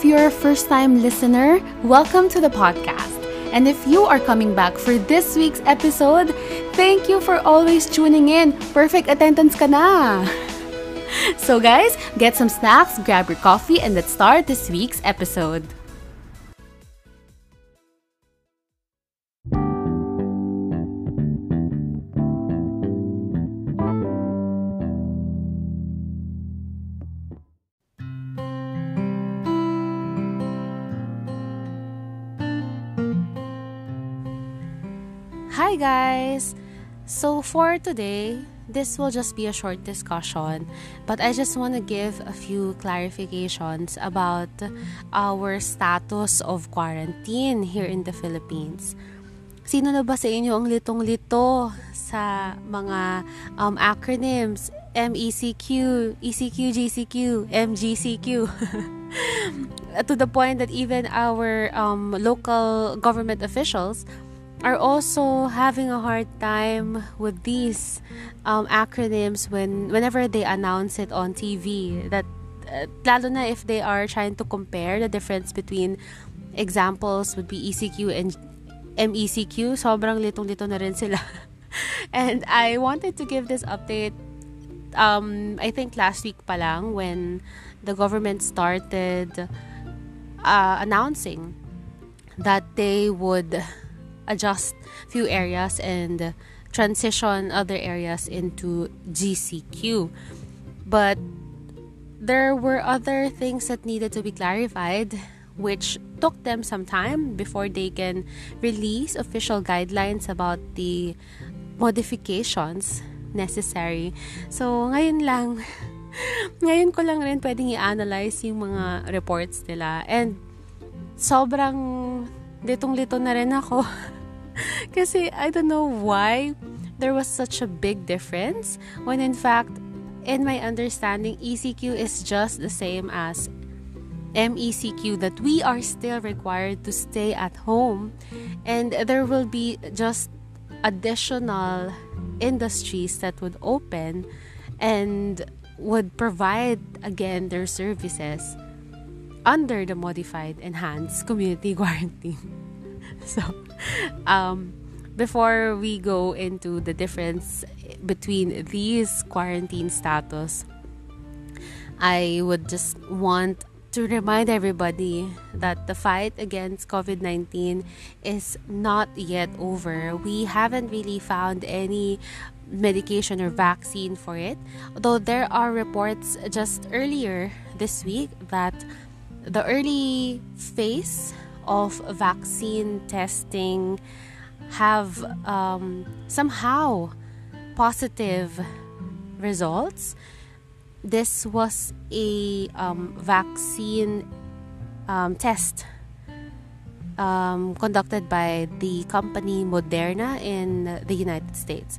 If you're a first time listener, welcome to the podcast. And if you are coming back for this week's episode, thank you for always tuning in. Perfect attendance ka na. So, guys, get some snacks, grab your coffee, and let's start this week's episode. Hi, guys! So, for today, this will just be a short discussion, but I just want to give a few clarifications about our status of quarantine here in the Philippines. Sino na ba sa inyo ang litong-lito sa mga um, acronyms? MECQ, ECQ, GCQ, MGCQ. to the point that even our um, local government officials are also having a hard time with these um, acronyms when whenever they announce it on TV that uh, lalo na if they are trying to compare the difference between examples would be ECQ and MECQ sobrang litong-lito na rin sila. And I wanted to give this update um, I think last week pa lang when the government started uh, announcing that they would adjust few areas and transition other areas into GCQ. But there were other things that needed to be clarified, which took them some time before they can release official guidelines about the modifications necessary. So, ngayon lang, ngayon ko lang rin pwedeng i-analyze yung mga reports nila. And, sobrang litong-lito na rin ako. Kasi I don't know why there was such a big difference when in fact in my understanding ECQ is just the same as MECQ that we are still required to stay at home and there will be just additional industries that would open and would provide again their services under the modified enhanced community quarantine. So um, before we go into the difference between these quarantine status, I would just want to remind everybody that the fight against COVID 19 is not yet over. We haven't really found any medication or vaccine for it, although there are reports just earlier this week that the early phase of vaccine testing have um, somehow positive results. This was a um, vaccine um, test um, conducted by the company Moderna in the United States.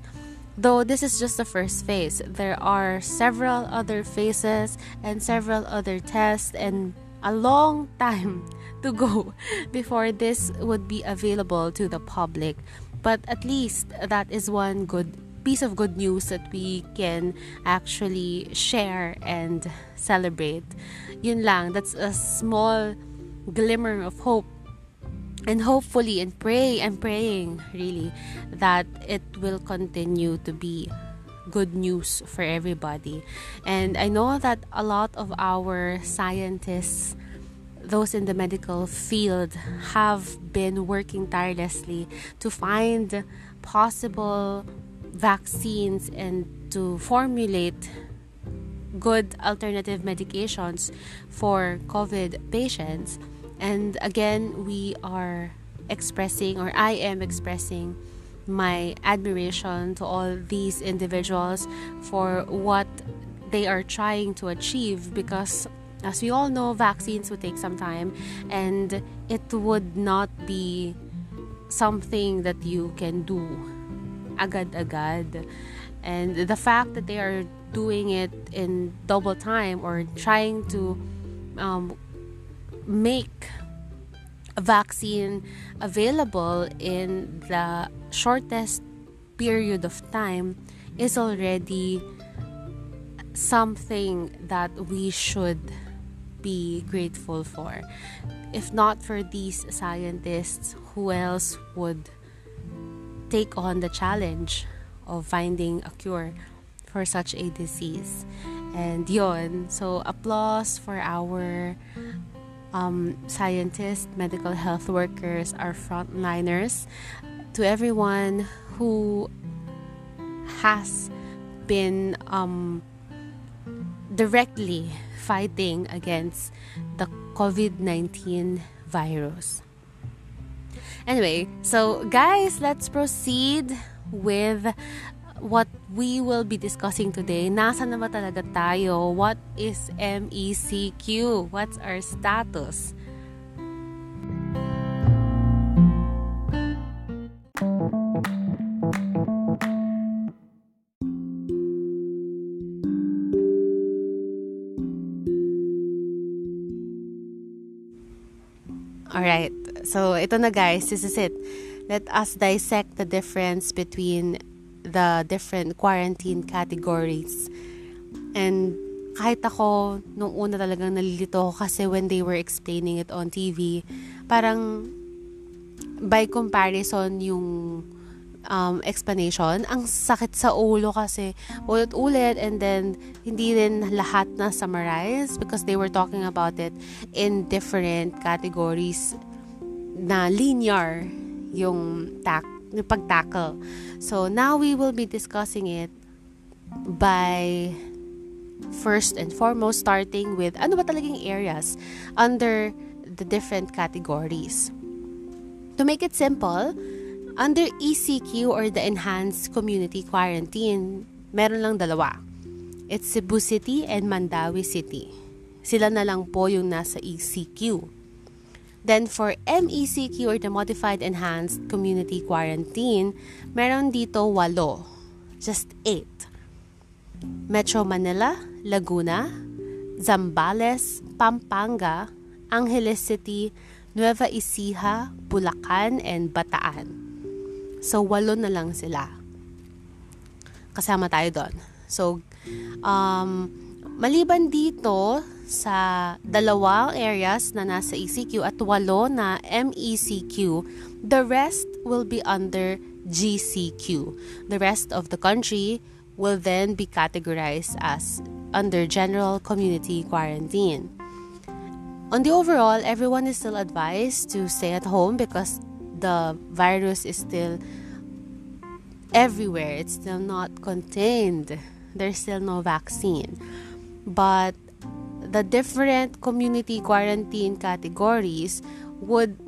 Though this is just the first phase, there are several other phases and several other tests and a long time to go before this would be available to the public. But at least that is one good piece of good news that we can actually share and celebrate. Yun lang, that's a small glimmer of hope. And hopefully, and pray, and praying really that it will continue to be good news for everybody. And I know that a lot of our scientists those in the medical field have been working tirelessly to find possible vaccines and to formulate good alternative medications for COVID patients. And again, we are expressing, or I am expressing, my admiration to all these individuals for what they are trying to achieve because as we all know, vaccines would take some time and it would not be something that you can do agad-agad. And the fact that they are doing it in double time or trying to um, make vaccine available in the shortest period of time is already something that we should be grateful for. If not for these scientists, who else would take on the challenge of finding a cure for such a disease? And yon, so applause for our um, scientists, medical health workers, our frontliners, to everyone who has been um, directly fighting against the COVID 19 virus. Anyway, so guys, let's proceed with what we will be discussing today. Nasa na ba talaga tayo? What is MECQ? What's our status? Alright, so ito na guys, this is it. Let us dissect the difference between the different quarantine categories. And kahit ako, nung una talagang nalilito kasi when they were explaining it on TV, parang by comparison yung um, explanation, ang sakit sa ulo kasi ulit-ulit and then hindi rin lahat na summarize because they were talking about it in different categories na linear yung tak yung pag-tackle. So now we will be discussing it by first and foremost starting with ano ba talagang areas under the different categories. To make it simple, under ECQ or the Enhanced Community Quarantine, meron lang dalawa. It's Cebu City and Mandawi City. Sila na lang po yung nasa ECQ. Then for MECQ or the Modified Enhanced Community Quarantine, meron dito walo. Just eight. Metro Manila, Laguna, Zambales, Pampanga, Angeles City, Nueva Ecija, Bulacan, and Bataan. So, walo na lang sila. Kasama tayo doon. So, um, maliban dito, sa dalawang areas na nasa ECQ at walo na MECQ, the rest will be under GCQ. The rest of the country will then be categorized as under general community quarantine. On the overall, everyone is still advised to stay at home because the virus is still everywhere. It's still not contained. There's still no vaccine. But the different community quarantine categories would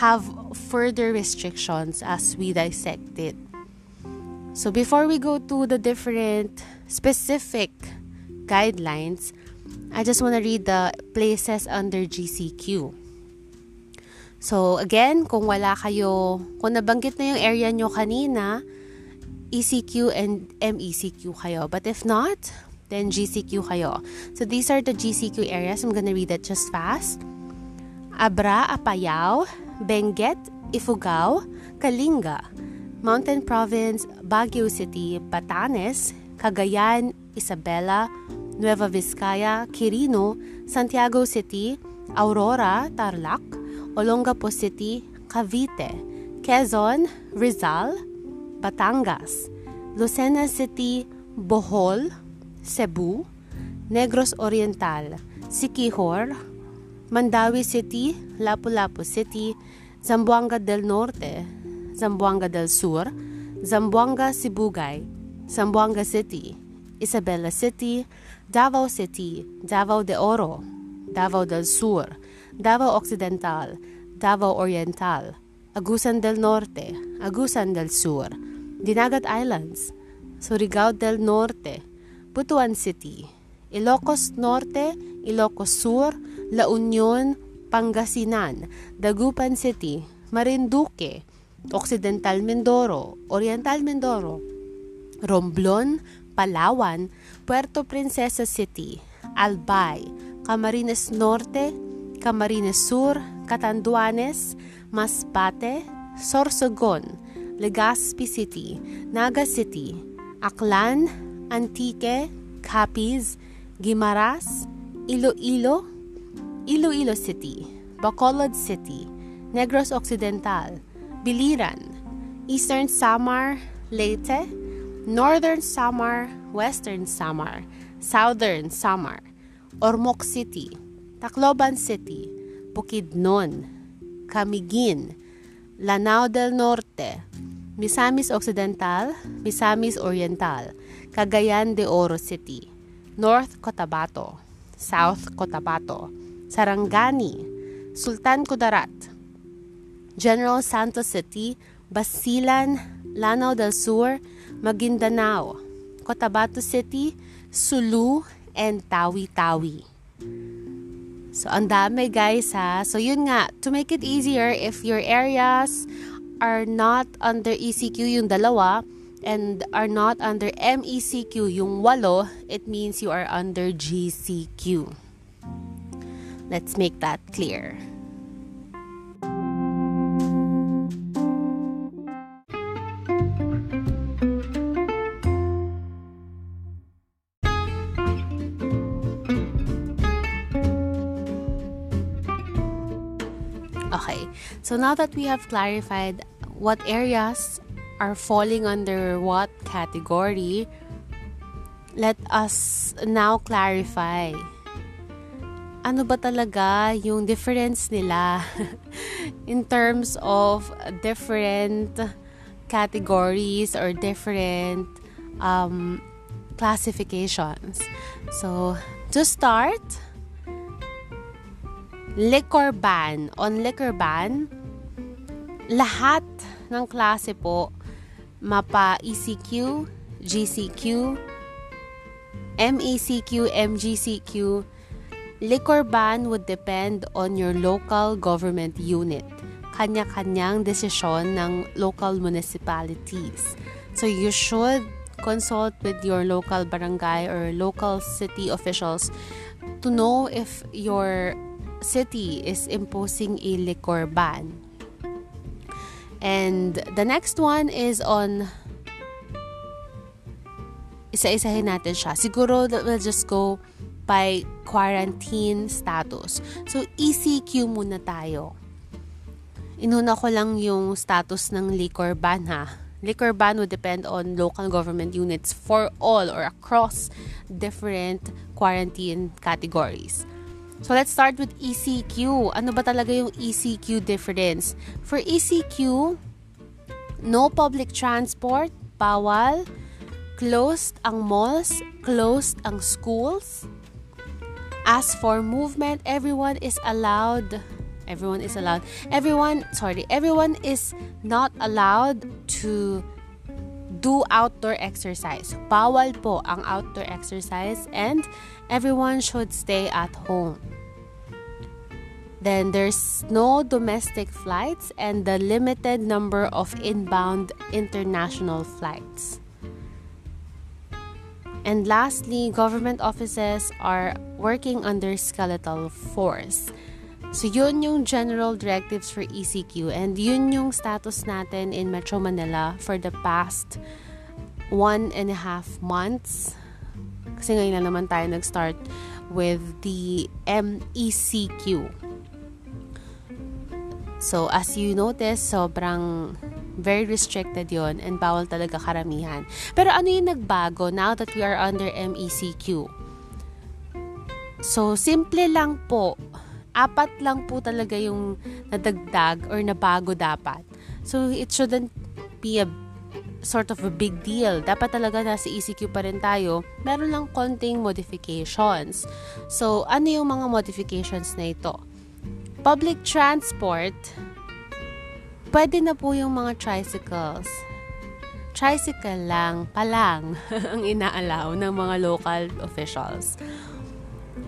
have further restrictions as we dissect it. So, before we go to the different specific guidelines, I just want to read the places under GCQ. So, again, kung wala kayo, kung nabanggit na yung area nyo kanina, ECQ and MECQ kayo. But if not, then GCQ kayo. So these are the GCQ areas. I'm gonna read it just fast. Abra, Apayao, Benguet, Ifugao, Kalinga, Mountain Province, Baguio City, Batanes, Cagayan, Isabela, Nueva Vizcaya, Quirino, Santiago City, Aurora, Tarlac, Olongapo City, Cavite, Quezon, Rizal, Batangas, Lucena City, Bohol, Cebu, Negros Oriental, Siquijor, Mandawi City, Lapu-Lapu City, Zamboanga del Norte, Zamboanga del Sur, Zamboanga Sibugay, Zamboanga City, Isabela City, Davao City, Davao de Oro, Davao del Sur, Davao Occidental, Davao Oriental, Agusan del Norte, Agusan del Sur, Dinagat Islands, Surigao del Norte, Butuan City, Ilocos Norte, Ilocos Sur, La Union, Pangasinan, Dagupan City, Marinduque, Occidental Mindoro, Oriental Mindoro, Romblon, Palawan, Puerto Princesa City, Albay, Camarines Norte, Camarines Sur, Catanduanes, Masbate, Sorsogon, Legazpi City, Naga City, Aklan, Antique, Capiz, Guimaras, Iloilo, Iloilo City, Bacolod City, Negros Occidental, Biliran, Eastern Samar, Leyte, Northern Samar, Western Samar, Southern Samar, Ormoc City, Tacloban City, Bukidnon, Camiguin, Lanao del Norte, Misamis Occidental, Misamis Oriental, Cagayan de Oro City, North Cotabato, South Cotabato, Sarangani, Sultan Kudarat, General Santos City, Basilan, Lanao del Sur, Maguindanao, Cotabato City, Sulu, and Tawi-Tawi. So, ang dami guys ha. So, yun nga, to make it easier, if your areas are not under ECQ yung dalawa and are not under MECQ yung walo, it means you are under GCQ. Let's make that clear. Okay, so now that we have clarified what areas are falling under what category, let us now clarify. Ano ba talaga yung difference nila in terms of different categories or different um, classifications? So, to start, liquor ban. On liquor ban, lahat ng klase po, mapa ECQ, GCQ, MECQ, MGCQ, liquor ban would depend on your local government unit. Kanya-kanyang desisyon ng local municipalities. So you should consult with your local barangay or local city officials to know if your city is imposing a liquor ban. And the next one is on isa-isahin natin siya. Siguro we'll just go by quarantine status. So, ECQ muna tayo. Inuna ko lang yung status ng liquor ban ha. Liquor ban would depend on local government units for all or across different quarantine categories. So let's start with ECQ. Ano ba talaga yung ECQ difference? For ECQ, no public transport, bawal, closed ang malls, closed ang schools. As for movement, everyone is allowed everyone is allowed everyone sorry everyone is not allowed to do outdoor exercise. Bawal po ang outdoor exercise and everyone should stay at home. Then there's no domestic flights and the limited number of inbound international flights. And lastly, government offices are working under skeletal force. So, yun yung general directives for ECQ and yun yung status natin in Metro Manila for the past one and a half months kasi ngayon lang naman tayo nag-start with the MECQ. So, as you notice, sobrang very restricted yon and bawal talaga karamihan. Pero ano yung nagbago now that we are under MECQ? So, simple lang po. Apat lang po talaga yung nadagdag or nabago dapat. So, it shouldn't be a sort of a big deal. Dapat talaga nasa ECQ pa rin tayo. Meron lang konting modifications. So, ano yung mga modifications na ito? Public transport, pwede na po yung mga tricycles. Tricycle lang, pa lang, ang inaalaw ng mga local officials.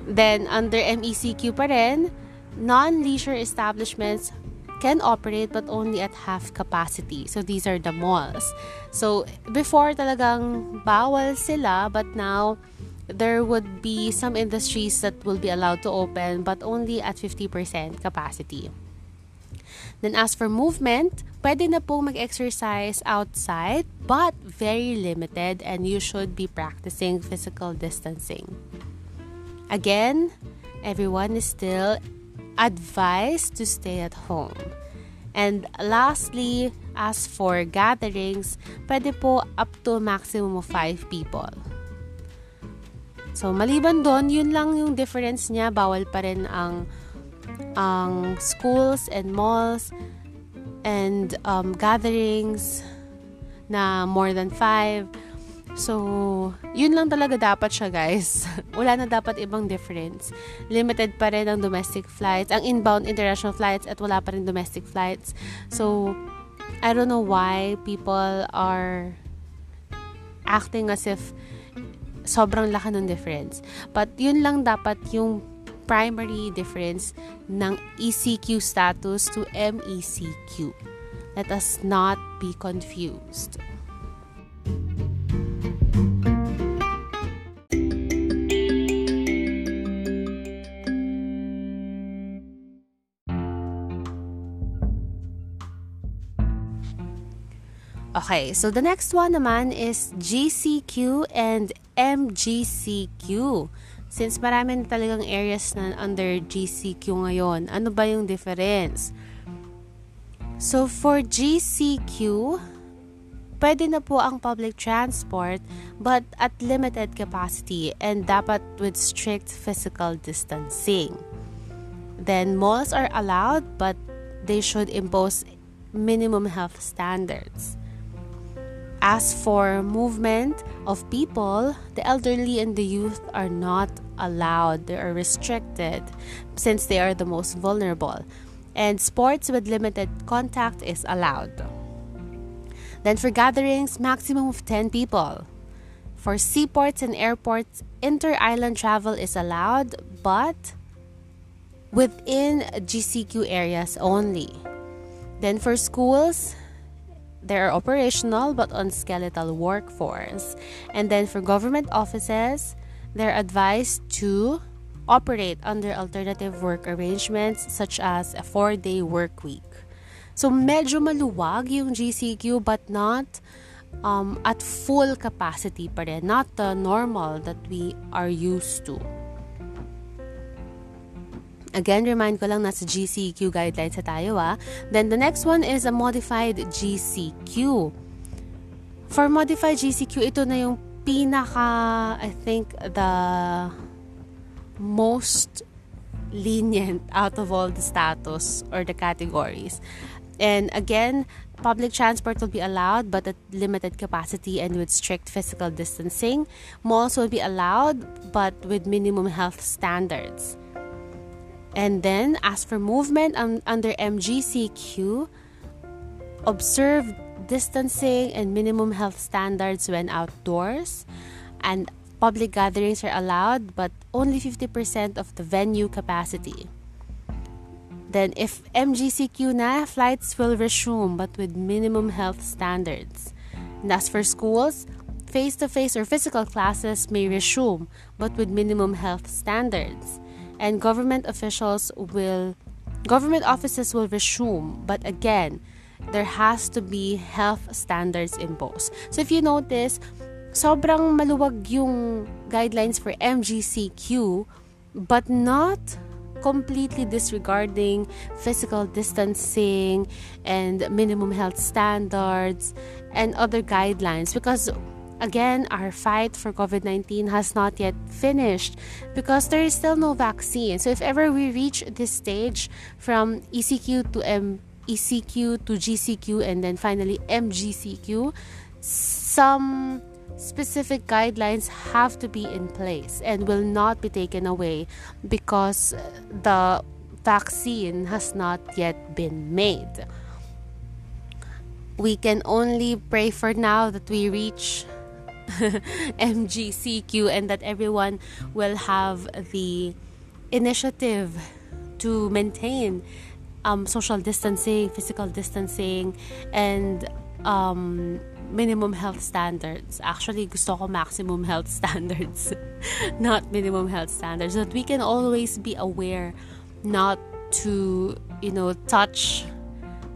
Then, under MECQ pa rin, non-leisure establishments can operate but only at half capacity. So these are the malls. So before talagang bawal sila but now there would be some industries that will be allowed to open but only at 50% capacity. Then as for movement, pwede na po mag-exercise outside but very limited and you should be practicing physical distancing. Again, everyone is still advised to stay at home. And lastly, as for gatherings, pwede po up to maximum of 5 people. So, maliban doon, yun lang yung difference niya. Bawal pa rin ang, ang schools and malls and um, gatherings na more than 5 So, yun lang talaga dapat siya, guys. Wala na dapat ibang difference. Limited pa rin ang domestic flights, ang inbound international flights, at wala pa rin domestic flights. So, I don't know why people are acting as if sobrang laki ng difference. But yun lang dapat yung primary difference ng ECQ status to MECQ. Let us not be confused. Okay, so the next one naman is GCQ and MGCQ. Since marami na talagang areas na under GCQ ngayon, ano ba yung difference? So for GCQ, pwede na po ang public transport but at limited capacity and dapat with strict physical distancing. Then malls are allowed but they should impose minimum health standards. As for movement of people, the elderly and the youth are not allowed. They are restricted since they are the most vulnerable. And sports with limited contact is allowed. Then for gatherings, maximum of 10 people. For seaports and airports, inter island travel is allowed, but within GCQ areas only. Then for schools, they're operational but on skeletal workforce. And then for government offices, they're advised to operate under alternative work arrangements such as a four-day work week. So medyo maluwag yung GCQ but not um, at full capacity pa rin. Not the normal that we are used to. Again, remind ko lang nasa GCQ guidelines sa tayo ah. Then the next one is a modified GCQ. For modified GCQ, ito na yung pinaka, I think, the most lenient out of all the status or the categories. And again, public transport will be allowed but at limited capacity and with strict physical distancing. Malls will be allowed but with minimum health standards. And then, as for movement um, under MGCQ, observe distancing and minimum health standards when outdoors. And public gatherings are allowed, but only 50% of the venue capacity. Then, if MGCQ na, flights will resume, but with minimum health standards. And as for schools, face to face or physical classes may resume, but with minimum health standards and government officials will government offices will resume. But again there has to be health standards imposed. So if you notice sobrang maluwag yung guidelines for MGCQ but not completely disregarding physical distancing and minimum health standards and other guidelines. Because Again, our fight for COVID 19 has not yet finished because there is still no vaccine. So, if ever we reach this stage from ECQ to M- ECQ to GCQ and then finally MGCQ, some specific guidelines have to be in place and will not be taken away because the vaccine has not yet been made. We can only pray for now that we reach MGCQ and that everyone will have the initiative to maintain um, social distancing, physical distancing, and um, minimum health standards. Actually, gusto ko maximum health standards, not minimum health standards. That we can always be aware not to, you know, touch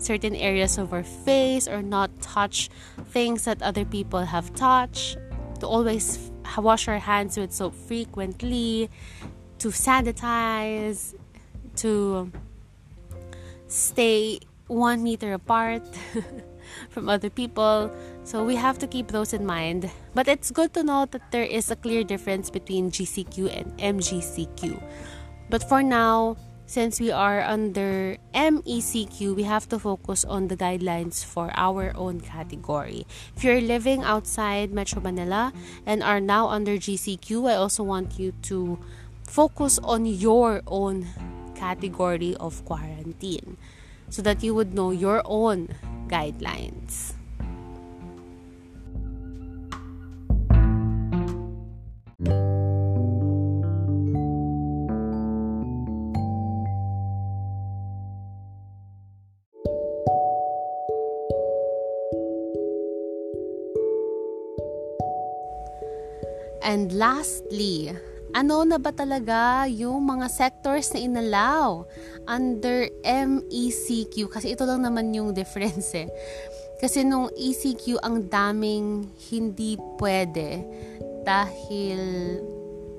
certain areas of our face or not touch things that other people have touched, to always wash our hands with soap frequently, to sanitize, to stay one meter apart from other people. So we have to keep those in mind. But it's good to know that there is a clear difference between GCQ and MGCQ. But for now, since we are under MECQ, we have to focus on the guidelines for our own category. If you're living outside Metro Manila and are now under GCQ, I also want you to focus on your own category of quarantine so that you would know your own guidelines. And lastly, ano na ba talaga yung mga sectors na inalaw under MECQ? Kasi ito lang naman yung difference eh. Kasi nung ECQ ang daming hindi pwede dahil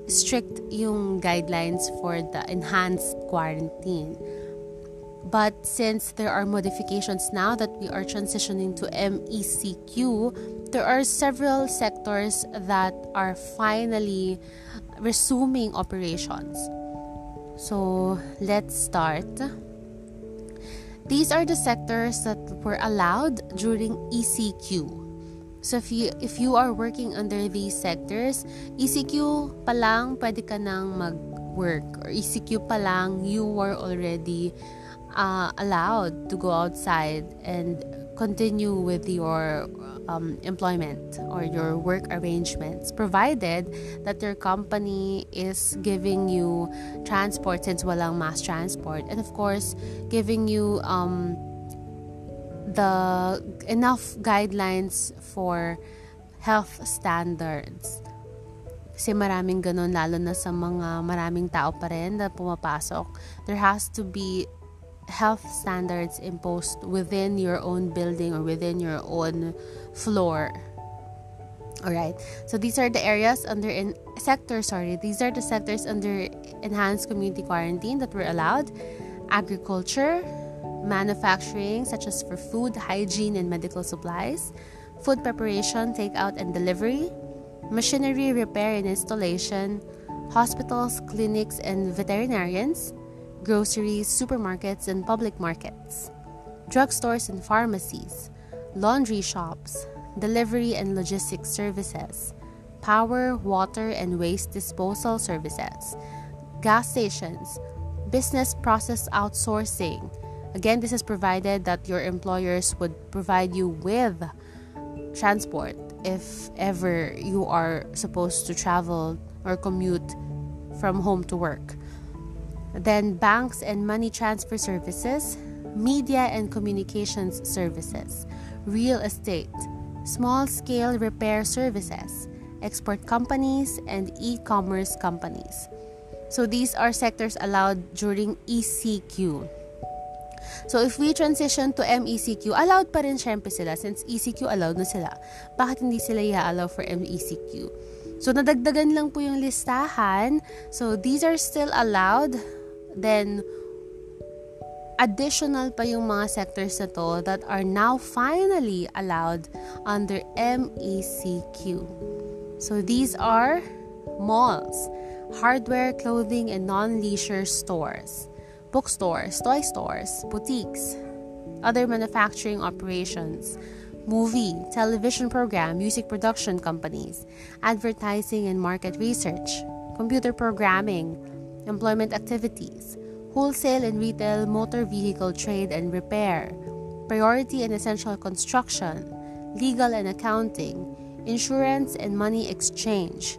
strict yung guidelines for the enhanced quarantine. But since there are modifications now that we are transitioning to MECQ, there are several sectors that are finally resuming operations. So let's start. These are the sectors that were allowed during ECQ. So if you if you are working under these sectors, ECQ pa lang pwede ka nang mag-work or ECQ pa lang you were already uh, allowed to go outside and continue with your um, employment or your work arrangements, provided that your company is giving you transport since walang mass transport, and of course, giving you um, the enough guidelines for health standards. Kasi maraming ganun, lalo na sa mga maraming tao pa rin na pumapasok. There has to be health standards imposed within your own building or within your own floor. All right. So these are the areas under in sectors. Sorry, these are the sectors under enhanced community quarantine that were allowed: agriculture, manufacturing, such as for food, hygiene, and medical supplies, food preparation, takeout, and delivery, machinery repair and installation, hospitals, clinics, and veterinarians groceries, supermarkets, and public markets, drugstores and pharmacies, laundry shops, delivery and logistics services, power, water, and waste disposal services, gas stations, business process outsourcing. Again, this is provided that your employers would provide you with transport if ever you are supposed to travel or commute from home to work then banks and money transfer services, media and communications services, real estate, small scale repair services, export companies, and e commerce companies. So these are sectors allowed during ECQ. So if we transition to MECQ, allowed pa rin syempre sila since ECQ allowed na sila. Bakit hindi sila i-allow for MECQ? So nadagdagan lang po yung listahan. So these are still allowed Then, additional pa yung mga sectors na to that are now finally allowed under MECQ. So these are malls, hardware, clothing, and non-leisure stores, bookstores, toy stores, boutiques, other manufacturing operations, movie, television program, music production companies, advertising and market research, computer programming, employment activities, wholesale and retail motor vehicle trade and repair, priority and essential construction, legal and accounting, insurance and money exchange,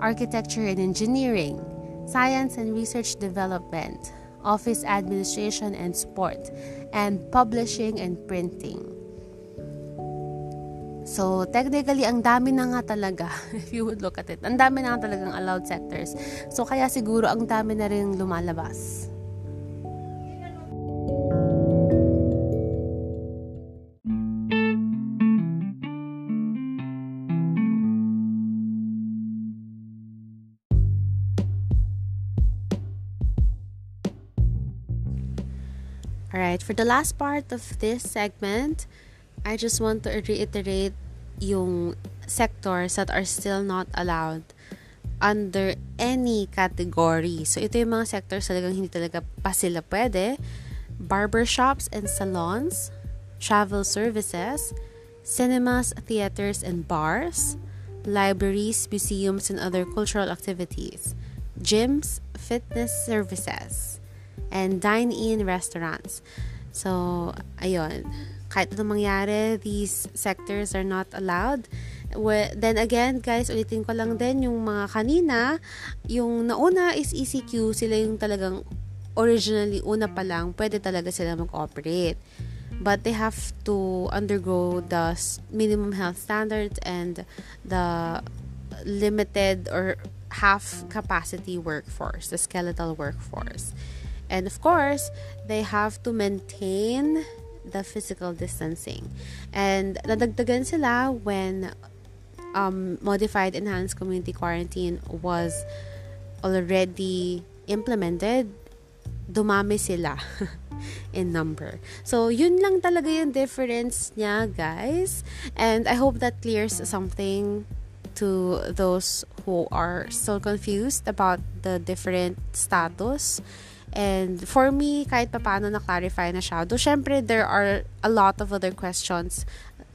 architecture and engineering, science and research development, office administration and sport, and publishing and printing. So, technically, ang dami na nga talaga, if you would look at it, ang dami na nga talagang allowed sectors. So, kaya siguro ang dami na rin lumalabas. Alright, for the last part of this segment, I just want to reiterate yung sectors that are still not allowed under any category. So, ito yung mga sectors talagang hindi talaga pa sila pwede. Barbershops and salons, travel services, cinemas, theaters, and bars, libraries, museums, and other cultural activities, gyms, fitness services, and dine-in restaurants. So, ayun. Kahit anong mangyari, these sectors are not allowed. Well, then again, guys, ulitin ko lang din yung mga kanina, yung nauna is ECQ, sila yung talagang originally, una pa lang, pwede talaga sila mag-operate. But they have to undergo the minimum health standards and the limited or half capacity workforce, the skeletal workforce. And of course, they have to maintain the physical distancing. And nadagdagan sila when um, modified enhanced community quarantine was already implemented, dumami sila in number. So, yun lang talaga yung difference niya, guys. And I hope that clears something to those who are still confused about the different status And for me, kahit paano na-clarify na siya. Though, syempre, there are a lot of other questions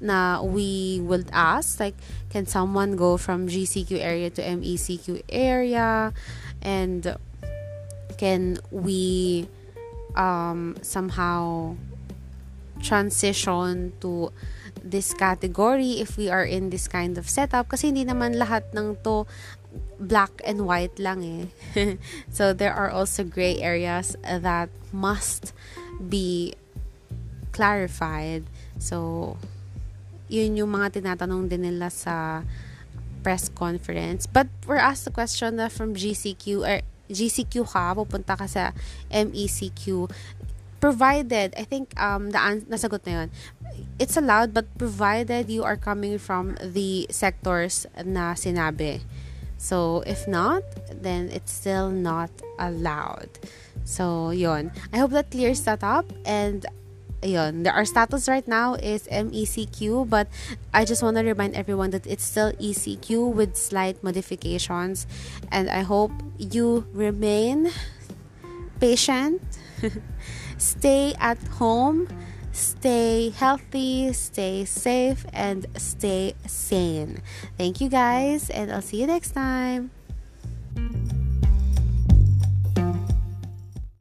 na we would ask. Like, can someone go from GCQ area to MECQ area? And can we um, somehow transition to this category if we are in this kind of setup kasi hindi naman lahat ng to black and white lang eh. so there are also gray areas that must be clarified. So yun yung mga tinatanong din nila sa press conference. But we're asked the question na from GCQ or GCQ ka, pupunta ka sa MECQ. Provided, I think um, the an- nasagot na yun. It's allowed but provided you are coming from the sectors na sinabi. So, if not, then it's still not allowed. So, yon. I hope that clears that up. And, yon, our status right now is MECQ, but I just want to remind everyone that it's still ECQ with slight modifications. And I hope you remain patient, stay at home stay healthy, stay safe, and stay sane. Thank you guys, and I'll see you next time.